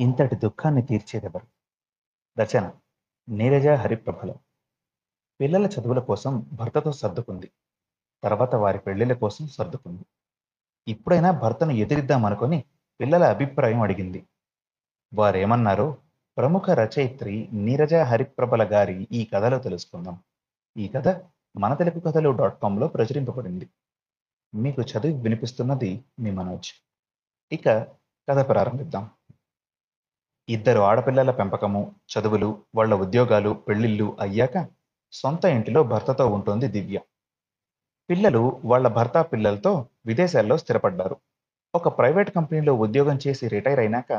ఇంతటి దుఃఖాన్ని తీర్చేదెవరు? రచన నీరజ హరిప్రభల. పిల్లల చదువుల కోసం భర్తతో సర్దుకుంది. తర్వాత వారి పెళ్ళిళ్ళ కోసం సర్దుకుంది. ఇప్పుడైనా భర్తను ఎదిరిద్దామనుకొని పిల్లల అభిప్రాయం అడిగింది. వారేమన్నారో ప్రముఖ రచయిత్రి నీరజ హరిప్రభల గారి ఈ కథలో తెలుసుకుందాం. ఈ కథ మన తెలుగు కథలు డాట్ కాంలో ప్రచురింపబడింది. మీకు చదివి వినిపిస్తున్నది మీ మనోజ్. ఇక కథ ప్రారంభిద్దాం. ఇద్దరు ఆడపిల్లల పెంపకము చదువులు వాళ్ళ ఉద్యోగాలు పెళ్ళిళ్ళు అయ్యాక సొంత ఇంటిలో భర్తతో ఉంటుంది దివ్య. పిల్లలు వాళ్ళ భర్త పిల్లలతో విదేశాల్లో స్థిరపడ్డారు. ఒక ప్రైవేట్ కంపెనీలో ఉద్యోగం చేసి రిటైర్ అయినాక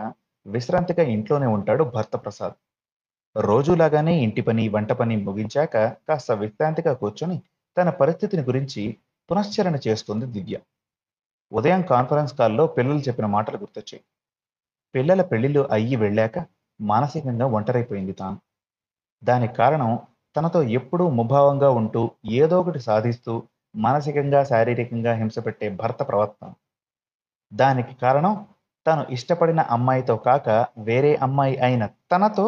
విశ్రాంతిగా ఇంట్లోనే ఉంటాడు భర్త ప్రసాద్. రోజులాగానే ఇంటి పని వంట పని ముగించాక కాస్త విశ్రాంతిగా కూర్చొని తన పరిస్థితిని గురించి పునశ్చరణ చేస్తుంది దివ్య. ఉదయం కాన్ఫరెన్స్ కాల్లో పిల్లలు చెప్పిన మాటలు గుర్తొచ్చాయి. పిల్లల పెళ్ళిళ్ళు అయ్యి వెళ్ళాక మానసికంగా ఒంటరైపోయింది తాను. దానికి కారణం తనతో ఎప్పుడూ ముభావంగా ఉంటూ ఏదో ఒకటి సాధిస్తూ మానసికంగా శారీరకంగా హింస పెట్టే భర్త ప్రవర్తన. దానికి కారణం తాను ఇష్టపడిన అమ్మాయితో కాక వేరే అమ్మాయి అయిన తనతో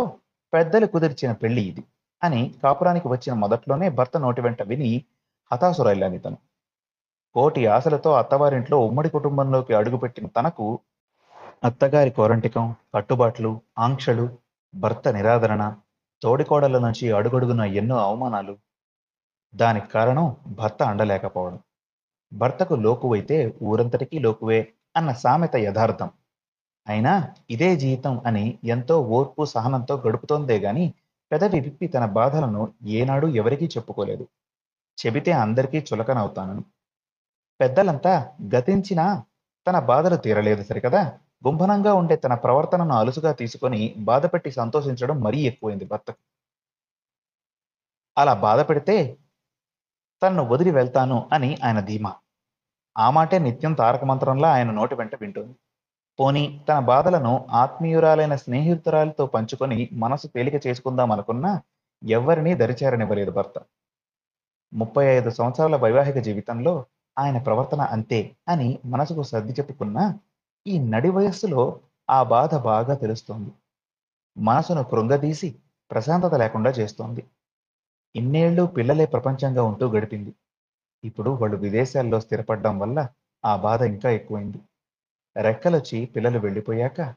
పెద్దలు కుదిర్చిన పెళ్ళి ఇది అని కాపురానికి వచ్చిన మొదట్లోనే భర్త నోటి వెంట విని హతాశురైలాని తను. కోటి ఆశలతో అత్తవారింట్లో ఉమ్మడి కుటుంబంలోకి అడుగుపెట్టిన తనకు అత్తగారి కోరంటికం కట్టుబాట్లు ఆంక్షలు భర్త నిరాదరణ తోడికోడల నుంచి అడుగడుగున ఎన్నో అవమానాలు. దానికి కారణం భర్త అండలేకపోవడం. భర్తకు లోకువైతే ఊరంతటికీ లోకువే అన్న సామెత యథార్థం. అయినా ఇదే జీవితం అని ఎంతో ఓర్పు సహనంతో గడుపుతోందే గాని పెదవి విప్పి తన బాధలను ఏనాడు ఎవరికీ చెప్పుకోలేదు. చెబితే అందరికీ చులకనవుతాను పెద్దలంతా గతించినా తన బాధలు తీరలేదు సరికదా? గుంభనంగా ఉండే తన ప్రవర్తనను అలుసుగా తీసుకొని బాధపెట్టి సంతోషించడం మరీ ఎక్కువైంది భర్తకు. అలా బాధ పెడితే వదిలి వెళ్తాను అని ఆయన ధీమా. ఆ మాటే నిత్యం తారక మంత్రంలా ఆయన నోటి వెంట వింటుంది. పోని తన బాధలను ఆత్మీయురాలైన స్నేహితురాలతో పంచుకొని మనసు తేలిక చేసుకుందాం అనుకున్నా ఎవ్వరినీ దరిచేరనివ్వలేదు భర్త. ముప్పై ఐదు సంవత్సరాల వైవాహిక జీవితంలో ఆయన ప్రవర్తన అంతే అని మనసుకు సర్ది చెప్పుకున్నా ఈ నడి వయస్సులో ఆ బాధ బాగా తెలుస్తోంది. మనసును కృంగదీసి ప్రశాంతత లేకుండా చేస్తోంది. ఇన్నేళ్ళు పిల్లలే ప్రపంచంగా ఉంటూ గడిపింది. ఇప్పుడు వాళ్ళు విదేశాల్లో స్థిరపడడం వల్ల ఆ బాధ ఇంకా ఎక్కువైంది. రెక్కలొచ్చి పిల్లలు వెళ్ళిపోయాక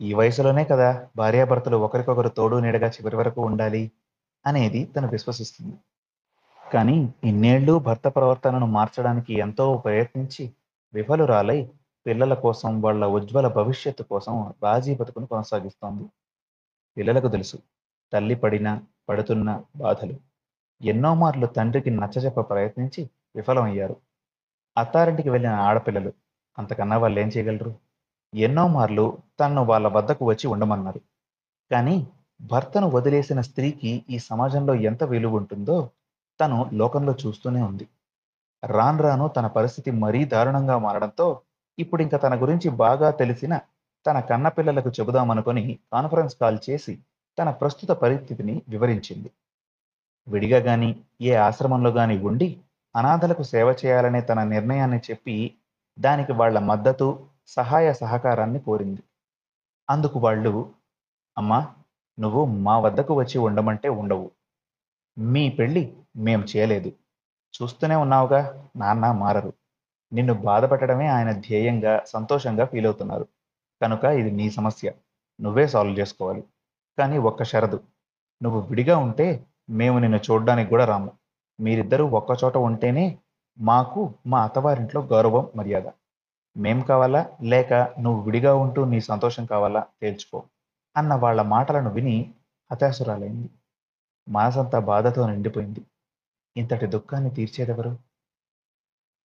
ఈ వయసులోనే కదా భార్యాభర్తలు ఒకరికొకరు తోడు నీడగా చివరి వరకు ఉండాలి అనేది తను విశ్వసిస్తుంది. కానీ ఇన్నేళ్ళు భర్త ప్రవర్తనను మార్చడానికి ఎంతో ప్రయత్నించి విఫలురాలై పిల్లల కోసం వాళ్ళ ఉజ్వల భవిష్యత్తు కోసం రాజీ బతుకును కొనసాగిస్తోంది. పిల్లలకు తెలుసు తల్లి పడిన పడుతున్న బాధలు. ఎన్నో మార్లు తండ్రికి నచ్చజెప్ప ప్రయత్నించి విఫలమయ్యారు. అత్తారింటికి వెళ్ళిన ఆడపిల్లలు అంతకన్నా వాళ్ళు ఏం చేయగలరు? ఎన్నో మార్లు తను వాళ్ళ వద్దకు వచ్చి ఉండమన్నారు. కానీ భర్తను వదిలేసిన స్త్రీకి ఈ సమాజంలో ఎంత విలువ ఉంటుందో తను లోకంలో చూస్తూనే ఉంది. రాను రాను తన పరిస్థితి మరీ దారుణంగా మారడంతో ఇప్పుడు ఇంకా తన గురించి బాగా తెలిసిన తన కన్నపిల్లలకు చెబుదామనుకొని కాన్ఫరెన్స్ కాల్ చేసి తన ప్రస్తుత పరిస్థితిని వివరించింది. విడిగా గాని ఏ ఆశ్రమంలో గాని ఉండి అనాథలకు సేవ చేయాలనే తన నిర్ణయాన్ని చెప్పి దానికి వాళ్ళ మద్దతు సహాయ సహకారాన్ని కోరింది. అందుకు వాళ్ళు అమ్మా నువ్వు మా వద్దకు వచ్చి ఉండమంటే ఉండవు. మీ పెళ్ళి మేం చేయలేదు. చూస్తూనే ఉన్నావుగా నాన్న మారరు. నిన్ను బాధపెట్టడమే ఆయన ధ్యేయంగా సంతోషంగా ఫీల్ అవుతున్నారు. కనుక ఇది నీ సమస్య. నువ్వే సాల్వ్ చేసుకోవాలి. కానీ ఒక్క షరదు. నువ్వు విడిగా ఉంటే మేము నిన్ను చూడడానికి కూడా రాము. మీరిద్దరూ ఒక్కచోట ఉంటేనే మాకు మా అత్తవారింట్లో గౌరవం మర్యాద. మేం కావాలా? లేక నువ్వు విడిగా ఉంటూ నీ సంతోషం కావాలా? తేల్చుకో. అన్న వాళ్ళ మాటలను విని హతాశురాలైంది. మనసంతా బాధతో నిండిపోయింది. ఇంతటి దుఃఖాన్ని తీర్చేదెవరు?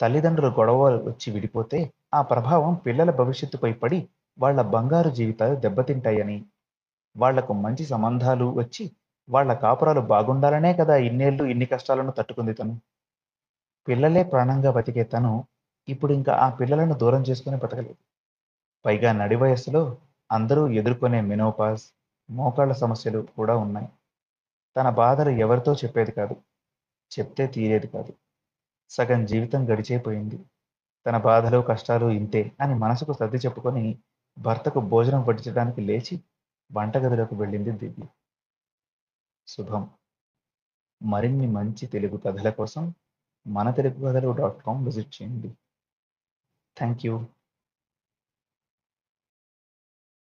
తల్లిదండ్రులు గొడవ వచ్చి విడిపోతే ఆ ప్రభావం పిల్లల భవిష్యత్తుపై పడి వాళ్ళ బంగారు జీవితాలు దెబ్బతింటాయని. వాళ్ళకు మంచి సంబంధాలు వచ్చి వాళ్ళ కాపురాలు బాగుండాలనే కదా ఇన్నేళ్ళు ఇన్ని కష్టాలను తట్టుకుంది తను. పిల్లలే ప్రాణంగా బతికే తను ఇప్పుడు ఇంకా ఆ పిల్లలను దూరం చేసుకుని బతకలేదు. పైగా నడి వయస్సులో అందరూ ఎదుర్కొనే మెనోపాస్ మోకాళ్ళ సమస్యలు కూడా ఉన్నాయి. తన బాధలు ఎవరితో చెప్పేది కాదు. చెప్తే తీరేది కాదు. సగం జీవితం గడిచేపోయింది తన బాధలు కష్టాలు ఇంతే అని మనసుకు సర్ది చెప్పుకొని భర్తకు భోజనం వడ్డించడానికి లేచి వంటగదిలోకి వెళ్ళింది దివ్య. శుభం. మరిన్ని మంచి తెలుగు కథల కోసం మన తెలుగు కథలు డాట్ కామ్ విజిట్ చేయండి. Thank you